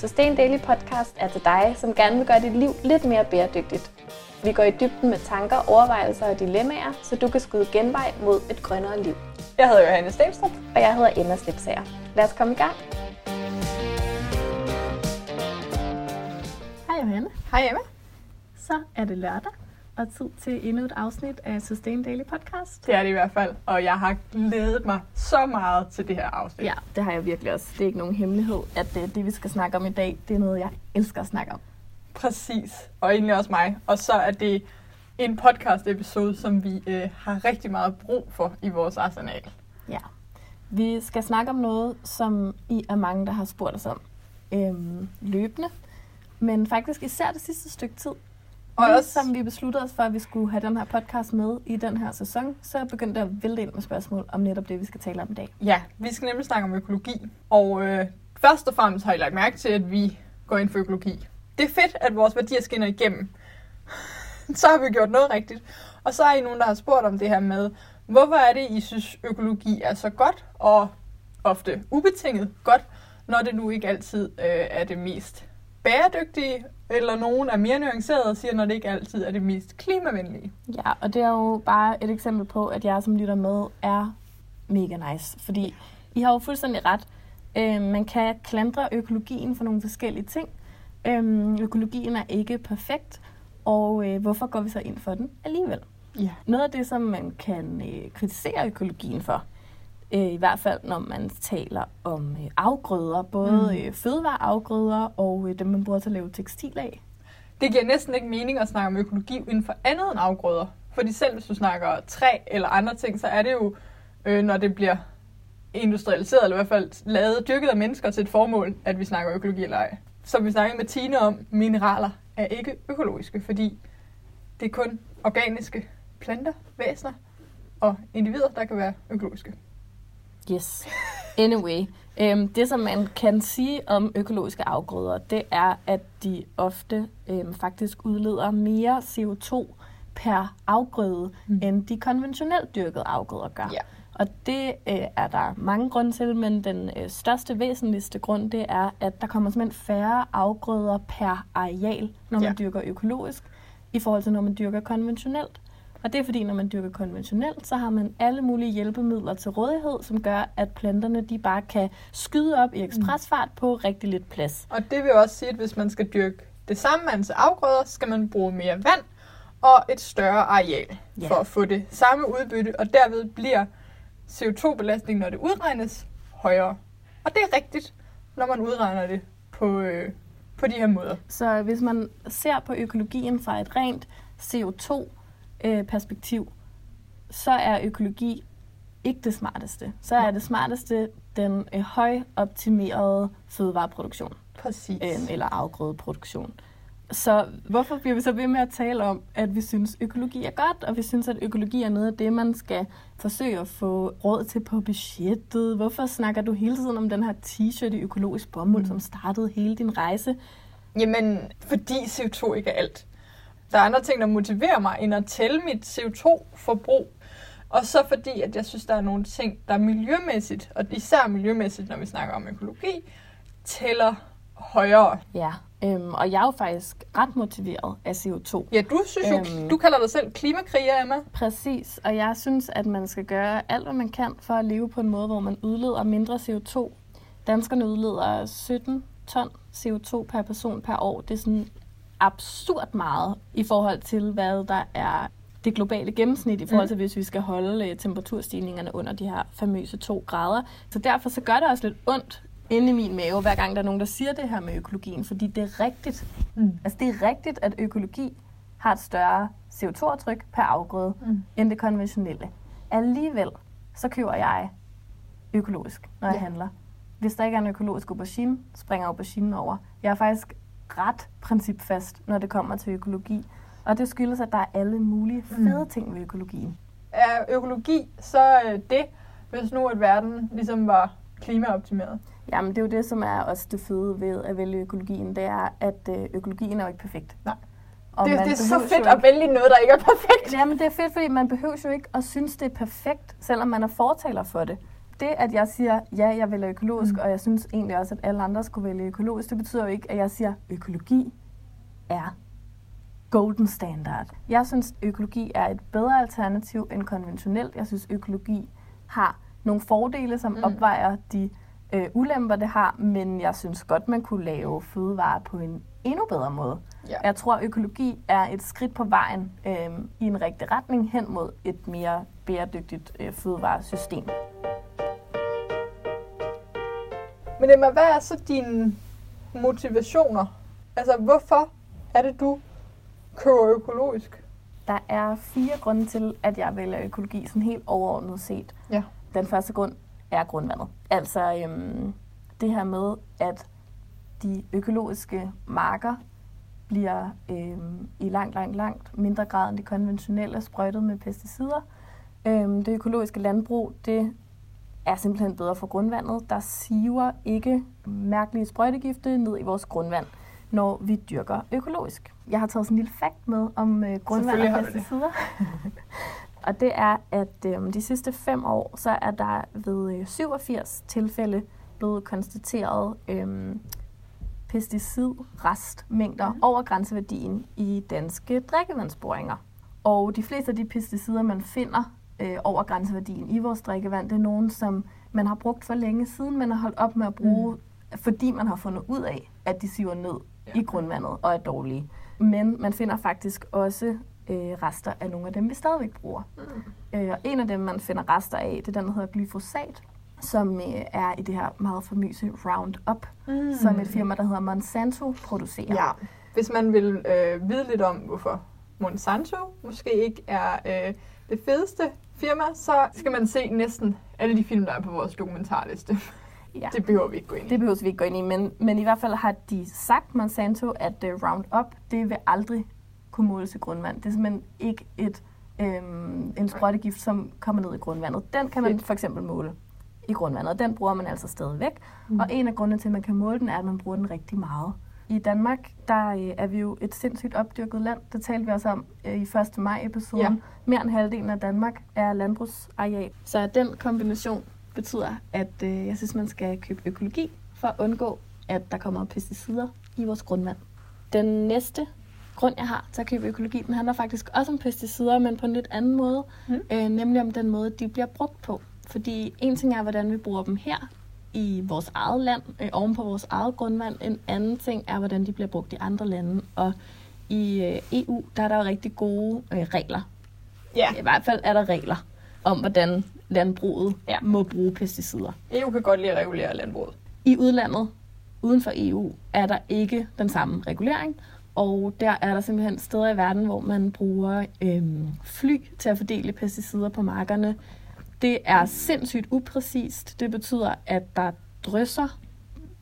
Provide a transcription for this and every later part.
Sustain Daily Podcast er til dig, som gerne vil gøre dit liv lidt mere bæredygtigt. Vi går i dybden med tanker, overvejelser og dilemmaer, så du kan skyde genvej mod et grønnere liv. Jeg hedder Johanne Stenstrup. Og jeg hedder Emma Slipsager. Lad os komme i gang. Hej Johanne. Hej Emma. Så er det lørdag og tid til endnu et afsnit af Sustain Daily Podcast. Det er det i hvert fald, og jeg har glædet mig så meget til det her afsnit. Ja, det har jeg virkelig også. Det er ikke nogen hemmelighed, at det, det vi skal snakke om i dag, det er noget, jeg elsker at snakke om. Præcis, og egentlig også mig. Og så er det en podcast-episode, som vi øh, har rigtig meget brug for i vores arsenal. Ja. Vi skal snakke om noget, som I er mange, der har spurgt os om øhm, løbende, men faktisk især det sidste stykke tid. Og også, som vi besluttede os for, at vi skulle have den her podcast med i den her sæson, så begyndte det at vælte ind med spørgsmål om netop det, vi skal tale om i dag. Ja, vi skal nemlig snakke om økologi. Og øh, først og fremmest har I lagt mærke til, at vi går ind for økologi. Det er fedt, at vores værdier skinner igennem. så har vi gjort noget rigtigt. Og så er I nogen, der har spurgt om det her med, hvorfor er det, I synes, økologi er så godt, og ofte ubetinget godt, når det nu ikke altid øh, er det mest bæredygtige, eller nogen er mere nuanceret og siger, når det ikke altid er det mest klimavenlige. Ja, og det er jo bare et eksempel på, at jeg som lytter med er mega nice. Fordi I har jo fuldstændig ret. Øh, man kan klandre økologien for nogle forskellige ting. Øh, økologien er ikke perfekt, og øh, hvorfor går vi så ind for den alligevel? Ja. Noget af det, som man kan øh, kritisere økologien for, Øh, I hvert fald, når man taler om øh, afgrøder, både mm. Øh, fødevareafgrøder og dem, man bruger til at lave tekstil af. Det giver næsten ikke mening at snakke om økologi inden for andet end afgrøder. Fordi selv hvis du snakker træ eller andre ting, så er det jo, øh, når det bliver industrialiseret, eller i hvert fald lavet, dyrket af mennesker til et formål, at vi snakker økologi eller ej. Som vi snakker med Tine om, mineraler er ikke økologiske, fordi det er kun organiske planter, væsener og individer, der kan være økologiske. Yes. Anyway, øhm, det som man kan sige om økologiske afgrøder, det er, at de ofte øhm, faktisk udleder mere CO2 per afgrøde, mm. end de konventionelt dyrkede afgrøder gør. Ja. Og det øh, er der mange grunde til, men den øh, største, væsentligste grund, det er, at der kommer simpelthen færre afgrøder per areal, når man ja. dyrker økologisk, i forhold til når man dyrker konventionelt. Og det er fordi, når man dyrker konventionelt, så har man alle mulige hjælpemidler til rådighed, som gør, at planterne de bare kan skyde op i ekspresfart på rigtig lidt plads. Og det vil også sige, at hvis man skal dyrke det samme antal afgrøder, skal man bruge mere vand og et større areal ja. for at få det samme udbytte, og derved bliver CO2-belastningen, når det udregnes, højere. Og det er rigtigt, når man udregner det på, øh, på de her måder. Så hvis man ser på økologien fra et rent CO2 øh, perspektiv, så er økologi ikke det smarteste. Så er det smarteste den øh, højoptimerede fødevareproduktion. Præcis. Øh, eller afgrødeproduktion. Så hvorfor bliver vi så ved med at tale om, at vi synes, økologi er godt, og vi synes, at økologi er noget af det, man skal forsøge at få råd til på budgettet? Hvorfor snakker du hele tiden om den her t-shirt i økologisk bomuld, mm. som startede hele din rejse? Jamen, fordi CO2 ikke er alt. Der er andre ting, der motiverer mig, end at tælle mit CO2-forbrug. Og så fordi, at jeg synes, der er nogle ting, der miljømæssigt, og især miljømæssigt, når vi snakker om økologi, tæller højere. Ja, øhm, og jeg er jo faktisk ret motiveret af CO2. Ja, du synes jo, øhm, du kalder dig selv klimakriger, Emma. Præcis, og jeg synes, at man skal gøre alt, hvad man kan for at leve på en måde, hvor man udleder mindre CO2. Danskerne udleder 17 ton CO2 per person per år. Det er sådan absurd meget i forhold til, hvad der er det globale gennemsnit i forhold til, mm. hvis vi skal holde øh, temperaturstigningerne under de her famøse 2 grader. Så derfor så gør det også lidt ondt inde i min mave, hver gang der er nogen, der siger det her med økologien, fordi det er rigtigt. Mm. Altså det er rigtigt, at økologi har et større CO2-aftryk per afgrøde mm. end det konventionelle. Alligevel så køber jeg økologisk, når jeg ja. handler. Hvis der ikke er en økologisk aubergine, springer auberginen over. Jeg er faktisk ret principfast, når det kommer til økologi. Og det skyldes, at der er alle mulige fede mm. ting ved økologien. Er økologi så øh, det, hvis nu at verden ligesom var klimaoptimeret? Jamen, det er jo det, som er også det fede ved at vælge økologien. Det er, at øh, økologien er jo ikke perfekt. Nej. Og det, det er så fedt ikke... at vælge noget, der ikke er perfekt. Jamen, det er fedt, fordi man behøver jo ikke at synes, det er perfekt, selvom man er fortaler for det. Det, at jeg siger, ja, jeg vælger økologisk, Mm. og jeg synes egentlig også, at alle andre skulle vælge økologisk, det betyder jo ikke, at jeg siger, økologi er golden standard. Jeg synes, økologi er et bedre alternativ end konventionelt. Jeg synes, økologi har nogle fordele, som Mm. opvejer de øh, ulemper, det har, men jeg synes godt, man kunne lave fødevarer på en endnu bedre måde. Ja. Jeg tror, økologi er et skridt på vejen øh, i en rigtig retning hen mod et mere bæredygtigt øh, fødevaresystem. Men Emma, hvad er så dine motivationer? Altså, hvorfor er det, du køber økologisk? Der er fire grunde til, at jeg vælger økologi, sådan helt overordnet set. Ja. Den første grund er grundvandet. Altså øhm, det her med, at de økologiske marker bliver øhm, i langt, langt, langt mindre grad end de konventionelle sprøjtet med pesticider. Øhm, det økologiske landbrug, det er simpelthen bedre for grundvandet. Der siver ikke mærkelige sprøjtegifte ned i vores grundvand, når vi dyrker økologisk. Jeg har taget sådan en lille fakt med om øh, grundvand og pesticider. og det er, at øh, de sidste fem år, så er der ved øh, 87 tilfælde blevet konstateret øh, pesticidrestmængder Mhm. over grænseværdien i danske drikkevandsboringer. Og de fleste af de pesticider, man finder øh, over grænseværdien i vores drikkevand, det er nogen, som man har brugt for længe siden, man har holdt op med at bruge, mm. fordi man har fundet ud af, at de siver ned Ja. i grundvandet og er dårlige. Men man finder faktisk også øh, rester af nogle af dem, vi stadigvæk bruger. Mm. Øh, og en af dem, man finder rester af, det er den, der hedder glyfosat, som øh, er i det her meget famøse Roundup, mm. som et firma, der hedder Monsanto, producerer. Ja. Hvis man vil øh, vide lidt om, hvorfor Monsanto måske ikke er øh, det fedeste firma, så skal man se næsten alle de film, der er på vores dokumentarliste. Ja. Det behøver vi ikke gå ind i. Det behøver vi ikke gå ind i, men, men i hvert fald har de sagt, Monsanto, at uh, Roundup, det vil aldrig kunne måles i grundvand. Det er simpelthen ikke et, øhm, en sprøjtegift, som kommer ned i grundvandet. Den kan man for eksempel måle i grundvandet, og den bruger man altså stadigvæk. Mm. Og en af grundene til, at man kan måle den, er, at man bruger den rigtig meget. I Danmark, der øh, er vi jo et sindssygt opdyrket land. Det talte vi også om øh, i 1. maj-episoden. Ja. Mere end halvdelen af Danmark er landbrugsareal. Så den kombination betyder, at øh, jeg synes, man skal købe økologi for at undgå, at der kommer pesticider i vores grundvand. Den næste grund, jeg har til at købe økologi, den handler faktisk også om pesticider, men på en lidt anden måde. Mm. Øh, nemlig om den måde, de bliver brugt på. Fordi en ting er, hvordan vi bruger dem her i vores eget land, øh, oven på vores eget grundvand. En anden ting er, hvordan de bliver brugt i andre lande. Og i øh, EU, der er der jo rigtig gode øh, regler. Ja, I hvert fald er der regler om, hvordan landbruget Ja. må bruge pesticider. EU kan godt lide at regulere landbruget. I udlandet, uden for EU, er der ikke den samme regulering, og der er der simpelthen steder i verden, hvor man bruger øhm, fly til at fordele pesticider på markerne. Det er sindssygt upræcist. Det betyder, at der drysser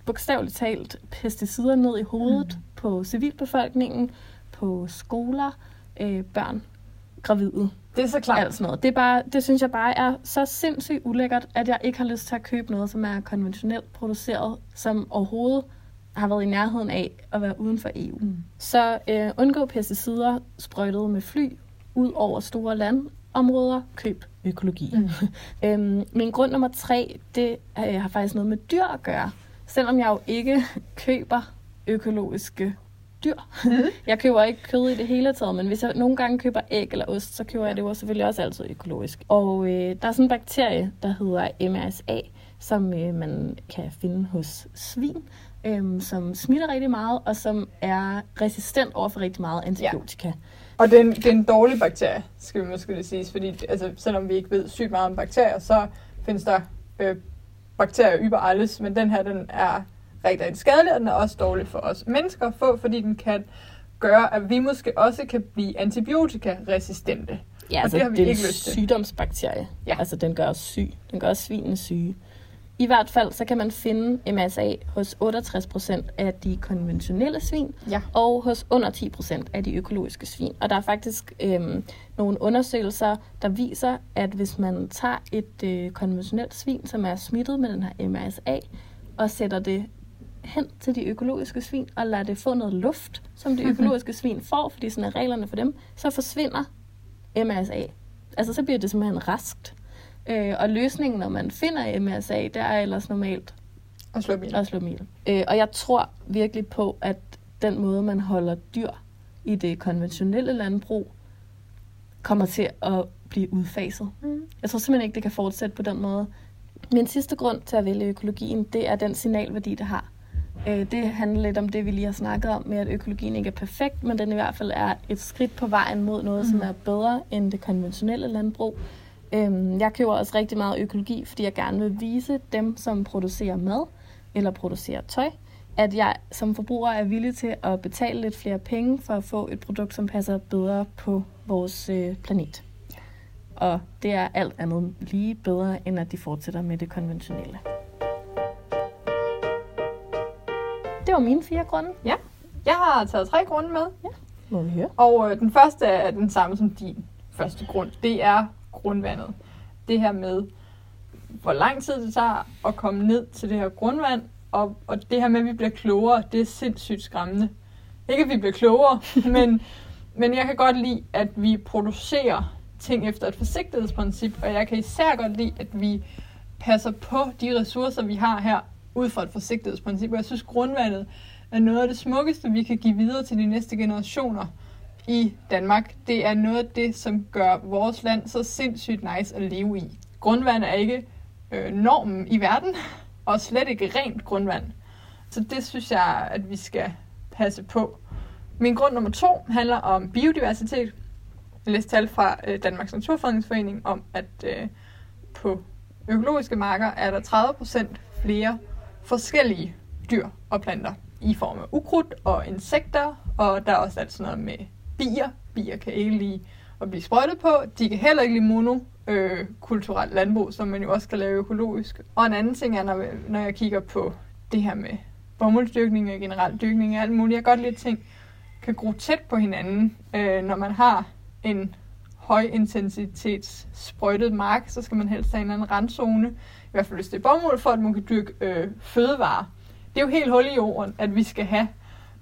bogstaveligt talt pesticider ned i hovedet mm. på civilbefolkningen, på skoler, øh, børn, gravide, Det er så klart. alt sådan noget. Det, er bare, det synes jeg bare er så sindssygt ulækkert, at jeg ikke har lyst til at købe noget, som er konventionelt produceret, som overhovedet har været i nærheden af at være uden for EU. Mm. Så øh, undgå pesticider sprøjtet med fly ud over store landområder. Køb økologi. Mm. Øhm, min grund nummer tre, det øh, har faktisk noget med dyr at gøre. Selvom jeg jo ikke køber økologiske dyr. Mm. Jeg køber ikke kød i det hele taget, men hvis jeg nogle gange køber æg eller ost, så køber jeg det jo selvfølgelig også altid økologisk. Og øh, der er sådan en bakterie, der hedder MRSA, som øh, man kan finde hos svin, øh, som smitter rigtig meget, og som er resistent over for rigtig meget antibiotika. Og det er, en, det er en dårlig bakterie, skal vi måske lige sige, fordi altså, selvom vi ikke ved sygt meget om bakterier, så findes der øh, bakterier über alles, men den her, den er rigtig, rigtig skadelig, og den er også dårlig for os mennesker at få, fordi den kan gøre, at vi måske også kan blive antibiotikaresistente. Ja, Og altså det har vi det er en ikke lyst til. sygdomsbakterie. Ja. Altså den gør os syg. Den gør os svinene syge. I hvert fald så kan man finde MSA hos 68 procent af de konventionelle svin, Ja. og hos under 10 procent af de økologiske svin. Og der er faktisk øhm, nogle undersøgelser, der viser, at hvis man tager et øh, konventionelt svin, som er smittet med den her MRSA, og sætter det hen til de økologiske svin, og lader det få noget luft, som de økologiske svin får, fordi sådan er reglerne for dem, så forsvinder MRSA. Altså så bliver det simpelthen raskt. Øh, og løsningen, når man finder MRSA, det er ellers normalt Og slå min. at slå mil. Øh, og jeg tror virkelig på, at den måde, man holder dyr i det konventionelle landbrug, kommer til at blive udfaset. Mm. Jeg tror simpelthen ikke, det kan fortsætte på den måde. Min sidste grund til at vælge økologien, det er den signalværdi, det har. Øh, Det handler lidt om det, vi lige har snakket om, med at økologien ikke er perfekt, men den i hvert fald er et skridt på vejen mod noget, mm. som er bedre end det konventionelle landbrug. Øhm, Jeg køber også rigtig meget økologi, fordi jeg gerne vil vise dem, som producerer mad eller producerer tøj, at jeg som forbruger er villig til at betale lidt flere penge for at få et produkt, som passer bedre på vores øh, planet. Og det er alt andet lige bedre, end at de fortsætter med det konventionelle. Det var mine fire grunde. Jeg har taget tre grunde med, Må vi høre? og øh, den første er den samme som din første grund. Det er grundvandet. Det her med, hvor lang tid det tager at komme ned til det her grundvand, og, og det her med, at vi bliver klogere, det er sindssygt skræmmende. Ikke at vi bliver klogere, men, men jeg kan godt lide, at vi producerer ting efter et forsigtighedsprincip, og jeg kan især godt lide, at vi passer på de ressourcer, vi har her, ud fra et forsigtighedsprincip. Og jeg synes, grundvandet er noget af det smukkeste, vi kan give videre til de næste generationer i Danmark. Det er noget af det, som gør vores land så sindssygt nice at leve i. Grundvand er ikke øh, normen i verden, og slet ikke rent grundvand. Så det synes jeg, at vi skal passe på. Min grund nummer to handler om biodiversitet. Jeg læste tal fra øh, Danmarks Naturfredningsforening om, at øh, på økologiske marker er der 30% flere forskellige dyr og planter i form af ukrudt og insekter, og der er også alt sådan noget med bier. Bier kan ikke lide at blive sprøjtet på. De kan heller ikke lide monokulturelt øh, landbrug, som man jo også kan lave økologisk. Og en anden ting er, når, når jeg kigger på det her med bomuldsdyrkning og generelt dyrkning og alt muligt. Jeg godt lide, ting kan gro tæt på hinanden. Øh, når man har en højintensitets sprøjtet mark, så skal man helst have en eller anden randzone, i hvert fald hvis det er bomuld, for at man kan dyrke øh, fødevarer. Det er jo helt hul i jorden, at vi skal have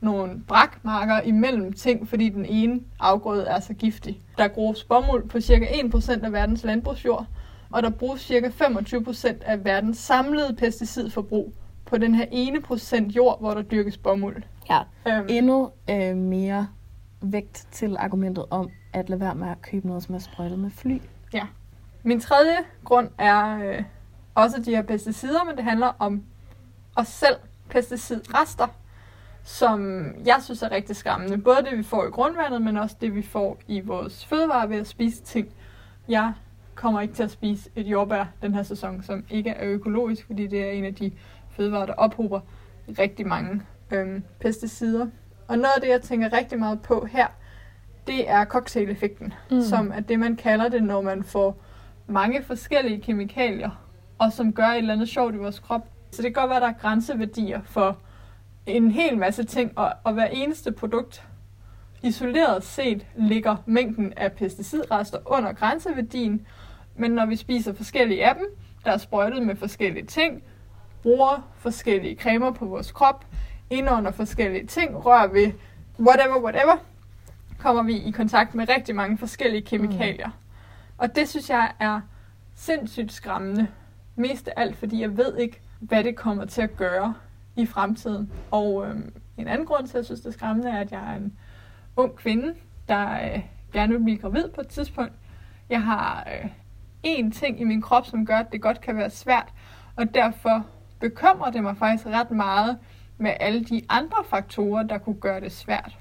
nogle brakmarker imellem ting, fordi den ene afgrøde er så giftig. Der grores bomuld på cirka 1% af verdens landbrugsjord, og der bruges cirka 25% af verdens samlede pesticidforbrug på den her ene procent jord, hvor der dyrkes bomuld. Ja, Øhm, endnu øh, mere vægt til argumentet om at lade være med at købe noget, som er sprøjtet med fly. Min tredje grund er øh, også de her pesticider, men det handler om os selv, pesticidrester, som jeg synes er rigtig skræmmende. Både det, vi får i grundvandet, men også det, vi får i vores fødevarer ved at spise ting. Jeg kommer ikke til at spise et jordbær den her sæson, som ikke er økologisk, fordi det er en af de fødevarer, der ophober rigtig mange øhm, pesticider. Og noget af det, jeg tænker rigtig meget på her, det er cocktail-effekten, Mm. som er det, man kalder det, når man får mange forskellige kemikalier, og som gør et eller andet sjovt i vores krop. Så det kan godt være, at der er grænseværdier for en hel masse ting, og, og hver eneste produkt isoleret set ligger mængden af pesticidrester under grænseværdien, men når vi spiser forskellige af dem, der er sprøjtet med forskellige ting, bruger forskellige cremer på vores krop, indånder forskellige ting, rører ved whatever, whatever, kommer vi i kontakt med rigtig mange forskellige kemikalier. Mm. Og det synes jeg er sindssygt skræmmende. Mest af alt, fordi jeg ved ikke, hvad det kommer til at gøre i fremtiden. Og øhm, en anden grund til, at jeg synes, det er skræmmende, er, at jeg er en ung kvinde, der øh, gerne vil blive gravid på et tidspunkt. Jeg har øh, én ting i min krop, som gør, at det godt kan være svært, og derfor bekymrer det mig faktisk ret meget med alle de andre faktorer, der kunne gøre det svært.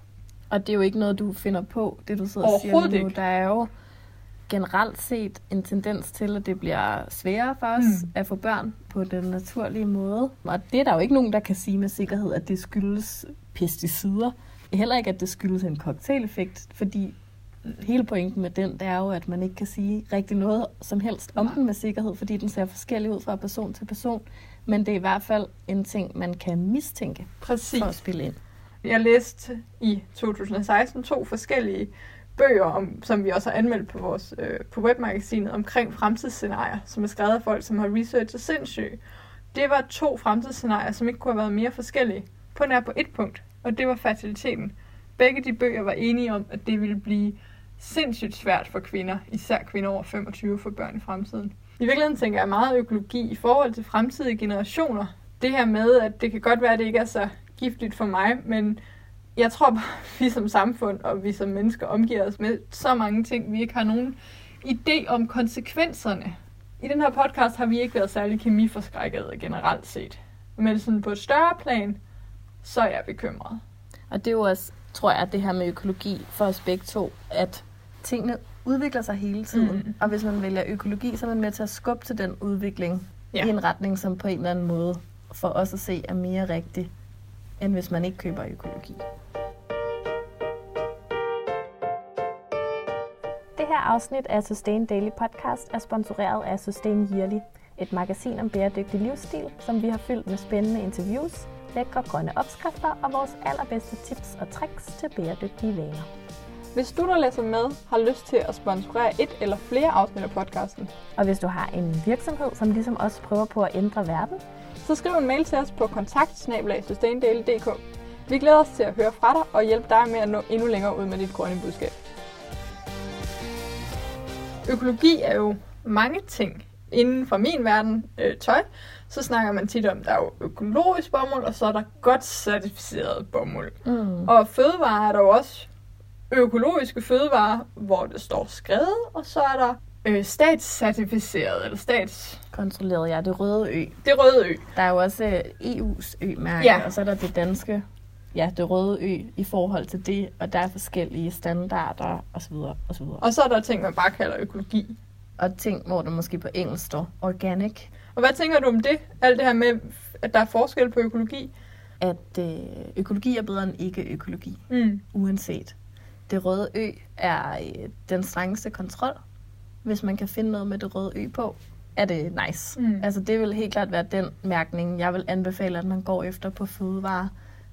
Og det er jo ikke noget, du finder på, det du sidder og siger nu. ikke. Der er jo generelt set en tendens til, at det bliver sværere for os Mm. at få børn på den naturlige måde. Og det er der jo ikke nogen, der kan sige med sikkerhed, at det skyldes pesticider. Heller ikke, at det skyldes en cocktaileffekt, fordi hele pointen med den, det er jo, at man ikke kan sige rigtig noget som helst om Nej. den med sikkerhed, fordi den ser forskellig ud fra person til person. Men det er i hvert fald en ting, man kan mistænke Præcis. for at spille ind. Jeg læste i 2016 to forskellige bøger, om, som vi også har anmeldt på vores øh, på webmagasinet, omkring fremtidsscenarier, som er skrevet af folk, som har researchet sindssygt. Det var to fremtidsscenarier, som ikke kunne have været mere forskellige, på nær på et punkt, og det var fertiliteten. Begge de bøger var enige om, at det ville blive sindssygt svært for kvinder, især kvinder over 25, for børn i fremtiden. I virkeligheden tænker jeg meget økologi i forhold til fremtidige generationer. Det her med, at det kan godt være, at det ikke er så giftigt for mig, men jeg tror bare, vi som samfund og vi som mennesker omgiver os med så mange ting, vi ikke har nogen idé om konsekvenserne. I den her podcast har vi ikke været særlig kemiforskrækket generelt set. Men sådan på et større plan, så er jeg bekymret. Og det er jo også, tror jeg, det her med økologi for os begge to, at tingene udvikler sig hele tiden. Mm. Og hvis man vælger økologi, så er man med til at skubbe til den udvikling ja. i en retning, som på en eller anden måde for os at se er mere rigtig, end hvis man ikke køber økologi. Det her afsnit af Sustain Daily Podcast er sponsoreret af Sustain Yearly, et magasin om bæredygtig livsstil, som vi har fyldt med spændende interviews, lækre grønne opskrifter og vores allerbedste tips og tricks til bæredygtige vaner. Hvis du, der læser med, har lyst til at sponsorere et eller flere afsnit af podcasten, Og hvis du har en virksomhed, som ligesom os prøver på at ændre verden, så skriv en mail til os på kontakt Vi glæder os til at høre fra dig og hjælpe dig med at nå endnu længere ud med dit grønne budskab. Økologi er jo mange ting. Inden for min verden, øh, tøj, så snakker man tit om, at der er jo økologisk bomuld, og så er der godt certificeret bomuld. mm. Og fødevarer er der jo også økologiske fødevarer, hvor det står skrevet, og så er der øh, statscertificeret, eller stats... kontrolleret, ja, det røde ø. Det røde ø. Der er jo også øh, EU's ø-mærke, Ja. og så er der det danske, ja, det røde ø i forhold til det, og der er forskellige standarder osv. osv. Og så er der ting, man bare kalder økologi. Og ting, hvor der måske på engelsk står organic, Og hvad tænker du om det? Alt det her med, at der er forskel på økologi? at øh, økologi er bedre end ikke-økologi, Mm. uanset. Det røde ø er øh, den strengeste kontrol. Hvis man kan finde noget med det røde ø på, er det nice. Mm. Altså det vil helt klart være den mærkning, jeg vil anbefale, at man går efter på fødevarer.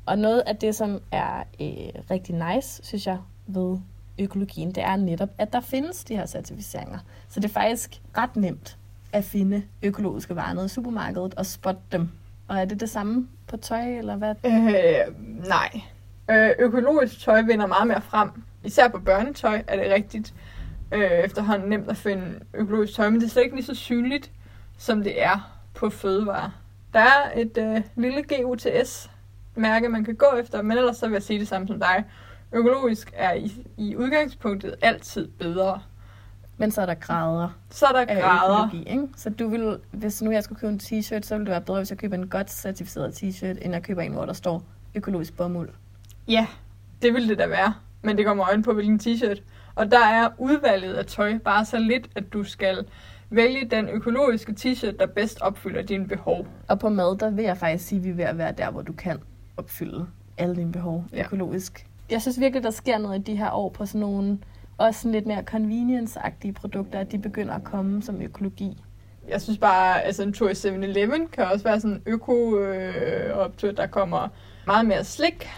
Og noget af det, som er øh, rigtig nice, synes jeg, ved økologien, det er netop, at der findes de her certificeringer. Så det er faktisk ret nemt at finde økologiske varer nede i supermarkedet og spotte dem. Og er det det samme på tøj, eller hvad? Øh, nej. Øh, økologisk tøj vinder meget mere frem. Især på børnetøj er det rigtigt øh, efterhånden nemt at finde økologisk tøj, men det er slet ikke lige så synligt, som det er på fødevarer. Der er et øh, lille GUTS-mærke, man kan gå efter, men ellers så vil jeg sige det samme som dig. Økologisk er i, i udgangspunktet altid bedre. Men så er der grader Så er der grader. økologi, ikke? Så du vil, hvis nu jeg skulle købe en t-shirt, så ville det være bedre, hvis jeg køber en godt certificeret t-shirt, end jeg køber en, hvor der står økologisk bomuld. Ja, det ville det da være. Men det kommer øjen på, hvilken t-shirt. Og der er udvalget af tøj bare så lidt, at du skal vælge den økologiske t-shirt, der bedst opfylder dine behov. Og på mad, der vil jeg faktisk sige, at vi er ved at være der, hvor du kan opfylde alle dine behov Ja. økologisk. Jeg synes virkelig, der sker noget i de her år på sådan nogle også sådan lidt mere convenience-agtige produkter, at de begynder at komme som økologi. Jeg synes bare, altså en tur i 7-Eleven kan også være sådan en øko-optur, der kommer meget mere slik,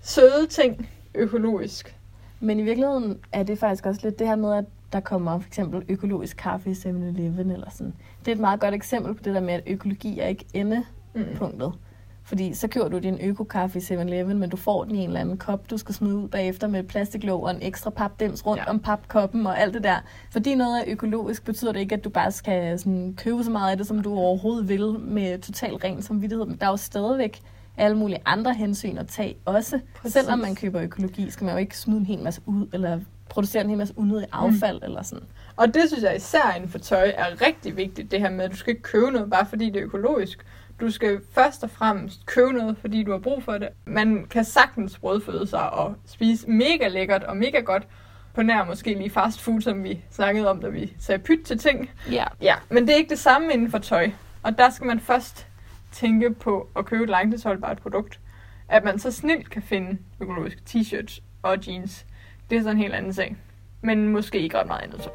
søde ting, økologisk. Men i virkeligheden er det faktisk også lidt det her med, at der kommer for eksempel økologisk kaffe i 7-Eleven eller sådan. Det er et meget godt eksempel på det der med, at økologi er ikke endepunktet. Mm. Fordi så køber du din økokaffe i 7-Eleven, men du får den i en eller anden kop, du skal smide ud bagefter med et plastiklåg og en ekstra papdims rundt ja. om papkoppen og alt det der. Fordi noget er økologisk, betyder det ikke, at du bare skal sådan, købe så meget af det, som du overhovedet vil med total ren samvittighed. Men der er jo stadigvæk alle mulige andre hensyn at tage også. Præcis. Selvom man køber økologi, skal man jo ikke smide en hel masse ud, eller producere en hel masse unødig affald, mm. eller sådan. Og det synes jeg især inden for tøj er rigtig vigtigt, det her med, at du skal ikke købe noget bare fordi det er økologisk. Du skal først og fremmest købe noget, fordi du har brug for det. Man kan sagtens brødføde sig og spise mega lækkert og mega godt på nær måske lige fast food, som vi snakkede om, da vi sagde pyt til ting. Ja. Ja, men det er ikke det samme inden for tøj. Og der skal man først tænke på at købe et langtidsholdbart produkt. At man så snilt kan finde økologiske t-shirts og jeans. Det er så en helt anden sag. Men måske ikke ret meget andet tøj.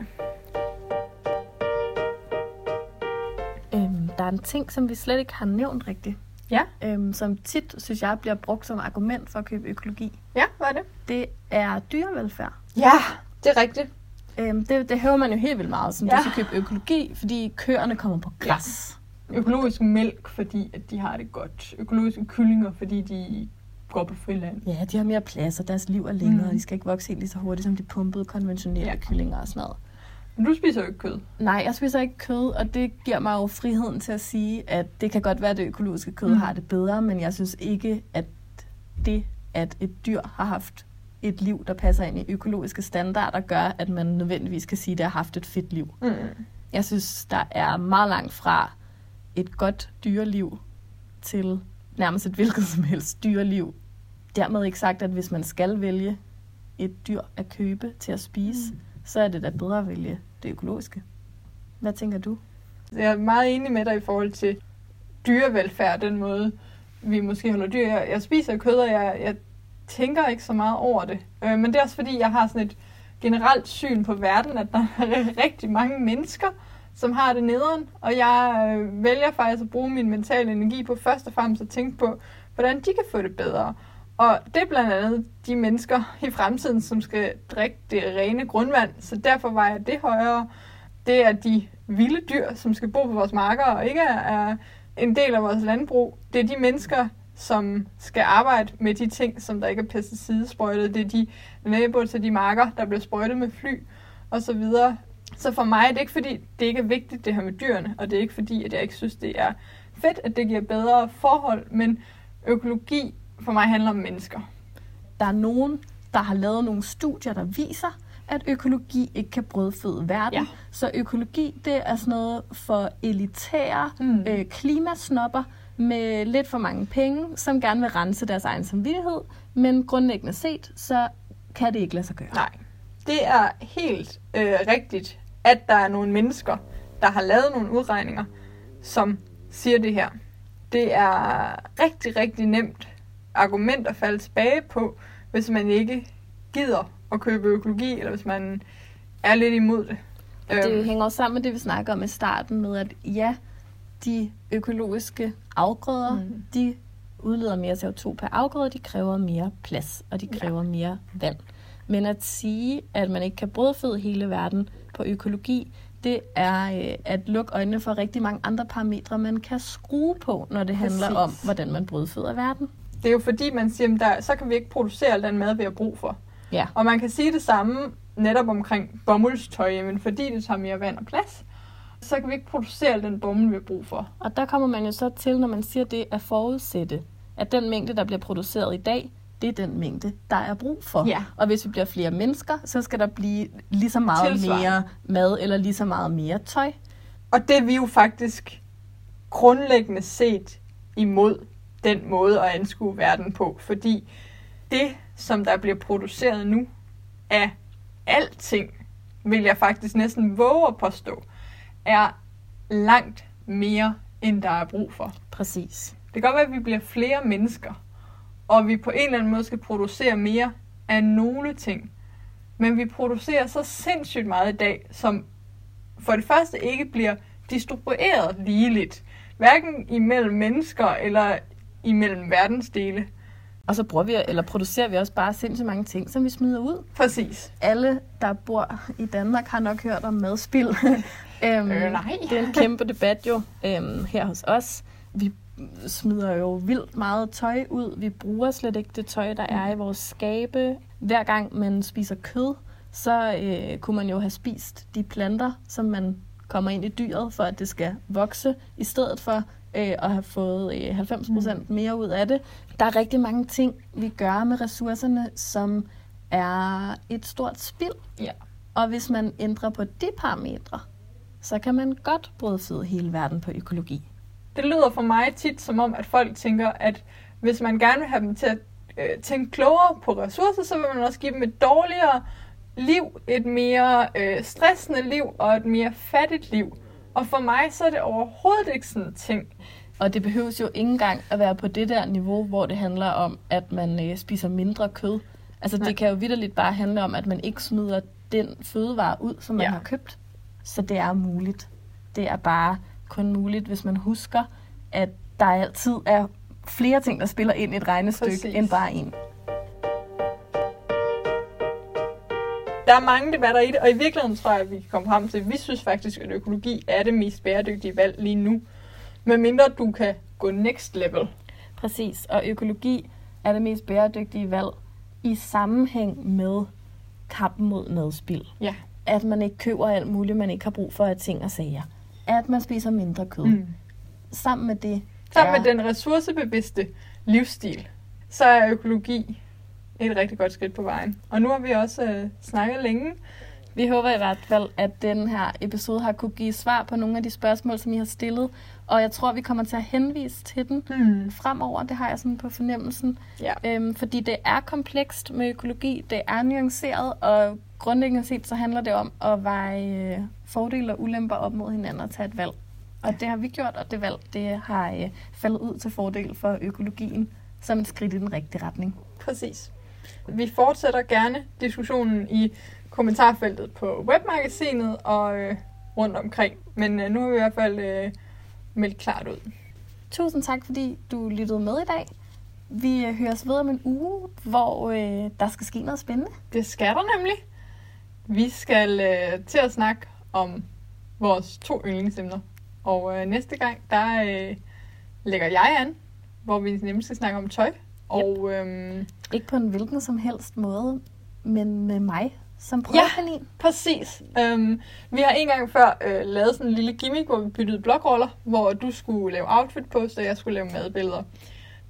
Øhm, der er en ting, som vi slet ikke har nævnt rigtigt. Ja. Øhm, som tit, synes jeg, bliver brugt som argument for at købe økologi. Ja, hvad er det? Det er dyrevelfærd. Ja, det er rigtigt. Øhm, det, det hører man jo helt vildt meget, Ja. ja. du skal købe økologi, fordi køerne kommer på græs. Økologisk mælk, fordi at de har det godt. Økologiske kyllinger, fordi de går på friland. Ja, de har mere plads, og deres liv er længere, Mm. og de skal ikke vokse helt lige så hurtigt, som de pumpede konventionelle Ja. kyllinger og sådan noget. Men du spiser jo ikke kød. Nej, jeg spiser ikke kød, og det giver mig jo friheden til at sige, at det kan godt være, at det økologiske kød mm. har det bedre, men jeg synes ikke, at det, at et dyr har haft et liv, der passer ind i økologiske standarder, gør, at man nødvendigvis kan sige, at det har haft et fedt liv. Mm. Jeg synes, der er meget langt fra et godt dyreliv til nærmest et hvilket som helst dyreliv. Dermed ikke sagt, at hvis man skal vælge et dyr at købe til at spise, mm. så er det da bedre at vælge det økologiske. Hvad tænker du? Jeg er meget enig med dig i forhold til dyrevelfærd, den måde, vi måske holder dyr. Jeg, jeg spiser kød, og jeg, jeg tænker ikke så meget over det. Øh, men det er også fordi, jeg har sådan et generelt syn på verden, at der er rigtig mange mennesker, som har det nederen, og jeg øh, vælger faktisk at bruge min mentale energi på først og fremmest at tænke på, hvordan de kan få det bedre. Og det er blandt andet de mennesker i fremtiden, som skal drikke det rene grundvand, så derfor var det højere. Det er de vilde dyr, som skal bo på vores marker og ikke er en del af vores landbrug. Det er de mennesker, som skal arbejde med de ting, som der ikke er pesticidesprøjtet. Det er de naboer til de marker, der bliver sprøjtet med fly og så videre. Så for mig er det ikke fordi, det ikke er vigtigt det her med dyrene, og det er ikke fordi, at jeg ikke synes, det er fedt, at det giver bedre forhold, men økologi for mig handler om mennesker. Der er nogen, der har lavet nogle studier, der viser, at økologi ikke kan brødføde verden. Ja. Så økologi, det er sådan noget for elitære Mm. øh, klimasnopper med lidt for mange penge, som gerne vil rense deres egen samvittighed, men grundlæggende set, så kan det ikke lade sig gøre. Nej, det er helt øh, rigtigt, at der er nogle mennesker, der har lavet nogle udregninger, som siger det her. Det er rigtig, rigtig nemt argument at falde tilbage på, hvis man ikke gider at købe økologi, eller hvis man er lidt imod det. Det Øhm, hænger jo sammen med det, vi snakker om i starten med, at ja, de økologiske afgrøder, Mm. mm. de udleder mere CO2 per afgrøde, de kræver mere plads, og de Ja. kræver mere vand. Men at sige, at man ikke kan brødføde hele verden på økologi, det er øh, at lukke øjnene for rigtig mange andre parametre, man kan skrue på, når det handler om, Præcis. hvordan man brødføder verden. det er jo fordi, man siger, at der, så kan vi ikke producere al den mad, vi har brug for. Ja. Og man kan sige det samme netop omkring bomuldstøj, men fordi det tager mere vand og plads, så kan vi ikke producere al den bomuld, vi har brug for. Og der kommer man jo så til, når man siger det, at forudsætte, at den mængde, der bliver produceret i dag, det er den mængde, der er brug for. Ja. Og hvis vi bliver flere mennesker, så skal der blive lige så meget Tilsvarende. mere mad, eller lige så meget mere tøj. Og det er vi jo faktisk grundlæggende set imod den måde at anskue verden på, fordi det, som der bliver produceret nu, af alting, vil jeg faktisk næsten våge at påstå, er langt mere, end der er brug for. Præcis. Det kan godt være, at vi bliver flere mennesker, og vi på en eller anden måde skal producere mere af nogle ting. Men vi producerer så sindssygt meget i dag, som for det første ikke bliver distribueret ligeligt. Hverken imellem mennesker eller imellem verdensdele. Og så bruger vi, eller producerer vi også bare sindssygt mange ting, som vi smider ud. Præcis. Alle, der bor i Danmark, har nok hørt om madspild. øhm, Øh, nej. Det er en kæmpe debat jo øhm, her hos os. Vi smider jo vildt meget tøj ud. Vi bruger slet ikke det tøj, der er i vores skabe. Hver gang man spiser kød, så øh, kunne man jo have spist de planter, som man kommer ind i dyret, for at det skal vokse, i stedet for øh, at have fået øh, 90% mere ud af det. Der er rigtig mange ting, vi gør med ressourcerne, som er et stort spild. Ja. Og hvis man ændrer på de parametre, så kan man godt brødføde hele verden på økologi. Det lyder for mig tit som om, at folk tænker, at hvis man gerne vil have dem til at øh, tænke klogere på ressourcer, så vil man også give dem et dårligere liv, et mere øh, stressende liv og et mere fattigt liv. Og for mig så er det overhovedet ikke sådan en ting. Og det behøves jo ikke engang at være på det der niveau, hvor det handler om, at man øh, spiser mindre kød. Altså Nej. det kan jo vidderligt bare handle om, at man ikke smider den fødevare ud, som man Ja. har købt. Så det er muligt. Det er bare kun muligt, hvis man husker, at der altid er flere ting, der spiller ind i et regnestykke, Præcis. end bare en. Der er mange debatter i det, og i virkeligheden tror jeg, at vi kan komme frem til, at vi synes faktisk, at økologi er det mest bæredygtige valg lige nu. Medmindre du kan gå next level. Præcis, og økologi er det mest bæredygtige valg i sammenhæng med kampen mod madspild. Ja. at man ikke køber alt muligt, man ikke har brug for af ting og sager. At man spiser mindre kød. Mm. Sammen med det. Sammen er- med den ressourcebevidste livsstil, så er økologi et rigtig godt skridt på vejen. Og nu har vi også øh, snakket længe. Vi håber i hvert fald, at den her episode har kunne give svar på nogle af de spørgsmål, som I har stillet. Og jeg tror, vi kommer til at henvise til den Hmm. fremover. Det har jeg sådan på fornemmelsen. Ja. Øhm, fordi det er komplekst med økologi. Det er nuanceret, og grundlæggende set så handler det om at veje øh, fordele og ulemper op mod hinanden og tage et valg. Og det har vi gjort, og det valg det har øh, faldet ud til fordel for økologien som et skridt i den rigtige retning. Præcis. Vi fortsætter gerne diskussionen i kommentarfeltet på webmagasinet og øh, rundt omkring. Men øh, nu har vi i hvert fald øh, meldt klart ud. Tusind tak, fordi du lyttede med i dag. Vi øh, høres ved om en uge, hvor øh, der skal ske noget spændende. Det skal der nemlig. Vi skal øh, til at snakke om vores to yndlingsemner. Og øh, næste gang, der øh, lægger jeg an, hvor vi nemlig skal snakke om tøj. Og øhm, Ikke på en hvilken som helst måde, men med mig som Ja. prøvekanin. præcis. Øhm, vi har en gang før øh, lavet sådan en lille gimmick, hvor vi byttede blogroller, hvor du skulle lave outfit post, og jeg skulle lave madbilleder.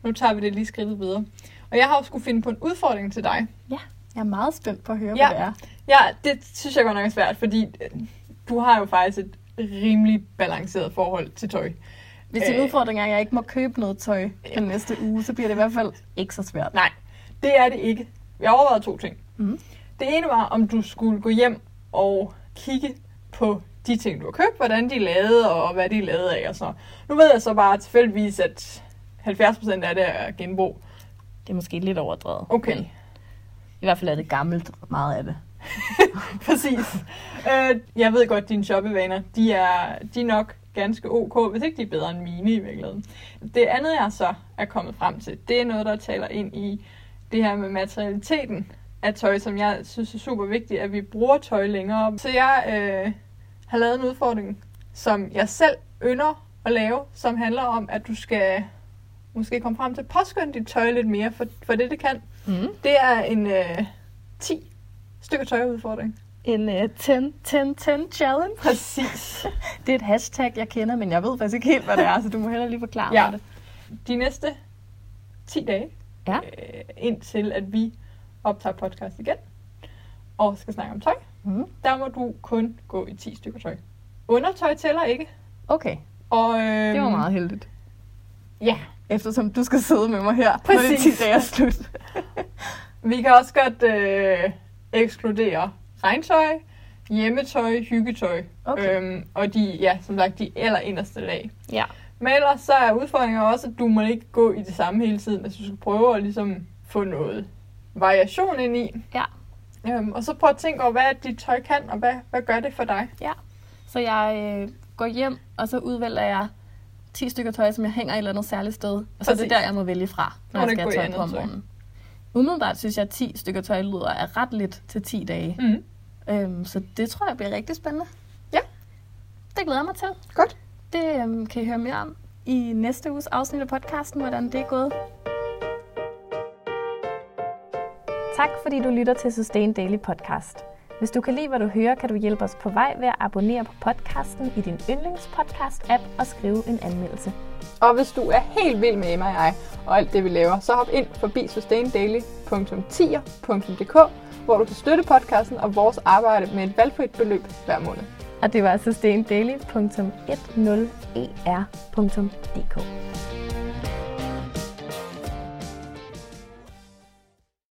Nu tager vi det lige skridtet videre. Og jeg har jo skulle finde på en udfordring til dig. Jeg er meget spændt på at høre, Ja. hvad det er. Ja, det synes jeg godt nok er svært, fordi øh, du har jo faktisk et rimelig balanceret forhold til tøj. Hvis din Øh. udfordring er, at jeg ikke må købe noget tøj den næste uge, så bliver det i hvert fald ikke så svært. Nej, det er det ikke. Jeg overvejede to ting. Mhm. Det ene var, om du skulle gå hjem og kigge på de ting, du har købt, hvordan de er lavet, og hvad de er lavet af og noget. Nu ved jeg så bare tilfældigvis, at 70% af det er genbrug. Det er måske lidt overdrevet. Okay, Men I hvert fald er det gammelt, meget af det. præcis. Øh, jeg ved godt, at dine shoppevaner, de er, de er nok ganske ok, hvis ikke de er bedre end mine i virkeligheden. Det andet, jeg så er kommet frem til, det er noget, der taler ind i det her med materialiteten af tøj, som jeg synes er super vigtigt, at vi bruger tøj længere. Så jeg øh, har lavet en udfordring, som jeg selv ynder at lave, som handler om, at du skal måske komme frem til at påskynde dit tøj lidt mere, for, for det det kan. Mm. Det er en øh, 10 stykker tøjudfordring. En uh, 10-10-10 challenge. Præcis. Det er et hashtag, jeg kender, men jeg ved faktisk ikke helt, hvad det er, så du må heller lige forklare Ja. mig det. De næste 10 dage, Ja. øh, indtil at vi optager podcast igen, og skal snakke om tøj, Mm. der må du kun gå i 10 stykker tøj. Undertøj tæller ikke. Okay, Og, øh, det var meget heldigt. Ja, Eftersom du skal sidde med mig her, når det Præcis. 10 dage er slut. vi kan også godt øh, ekskludere regntøj, hjemmetøj, hyggetøj, Okay. øhm, og de, ja, som sagt, de aller inderste lag. Ja. Men ellers så er udfordringen også, at du må ikke gå i det samme hele tiden. Altså, du skal prøve at ligesom få noget variation ind i. Ja. Øhm, og så prøv at tænke over, hvad dit tøj kan, og hvad, hvad gør det for dig? Så jeg øh, går hjem, og så udvælger jeg 10 stykker tøj, som jeg hænger et eller andet særligt sted. Og så er det Præcis. der, jeg må vælge fra, når Må jeg skal have tøj på om morgenen. Umiddelbart synes jeg, at 10 stykker tøj lyder er ret lidt til 10 dage. Mm. Øhm, så det tror jeg bliver rigtig spændende. Ja. Det glæder jeg mig til. Godt. Det øhm, kan I høre mere om i næste uges afsnit af podcasten, hvordan det er gået. Tak fordi du lytter til Sustain Daily Podcast. Hvis du kan lide, hvad du hører, kan du hjælpe os på vej ved at abonnere på podcasten i din yndlingspodcast-app og skrive en anmeldelse. Og hvis du er helt vild med Emma og jeg, og alt det vi laver, så hop ind forbi sustaindaily.tier.dk, hvor du kan støtte podcasten og vores arbejde med et valgfrit beløb hver måned. Og det var sustaindaily.10er.dk.